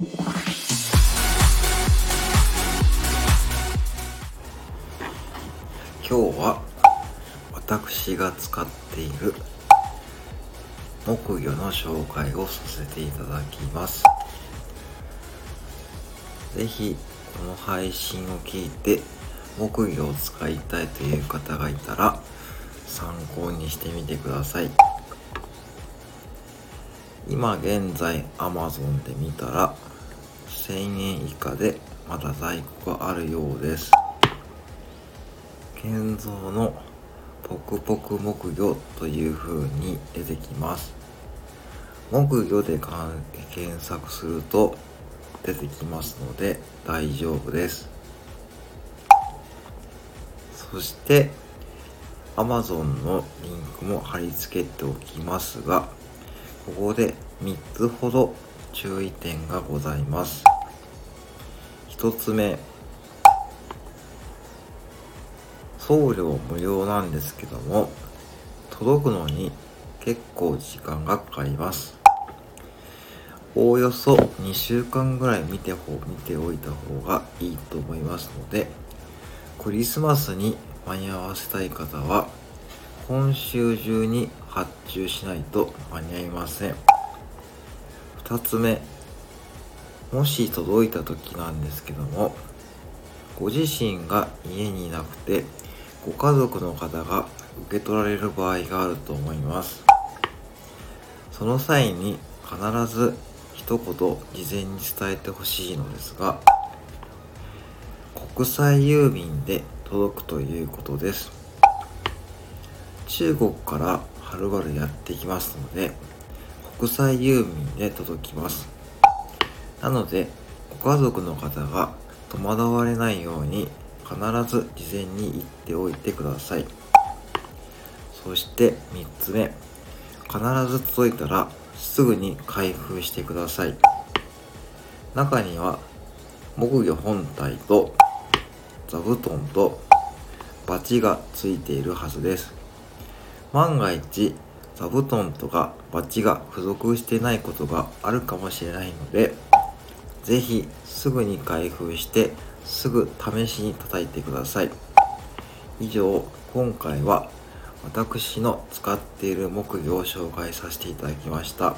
今日は私が使っている木魚の紹介をさせていただきます。是非この配信を聞いて木魚を使いたいという方がいたら参考にしてみてください。今現在 Amazon で見たら1000円以下でまだ在庫があるようです。建造のポクポク木魚という風に出てきます。木魚で検索すると出てきますので大丈夫です。そして Amazon のリンクも貼り付けておきますがここで3つほど注意点がございます。1つ目送料無料なんですけども届くのに結構時間がかかります。おおよそ2週間ぐらい見て見ておいた方がいいと思いますのでクリスマスに間に合わせたい方は今週中に発注しないと間に合いません。2つ目もし届いた時なんですけどもご自身が家にいなくてご家族の方が受け取られる場合があると思います。その際に必ず一言事前に伝えてほしいのですが国際郵便で届くということです。中国からはるばるやってきますので国際郵便で届きます。なのでご家族の方が戸惑われないように必ず事前に言っておいてください。そして3つ目。必ず届いたらすぐに開封してください。中には木魚本体と座布団とバチがついているはずです。万が一座布団とかバッジが付属してないことがあるかもしれないので是非すぐに開封してすぐ試しに叩いてください。以上今回は私の使っている木魚を紹介させていただきました。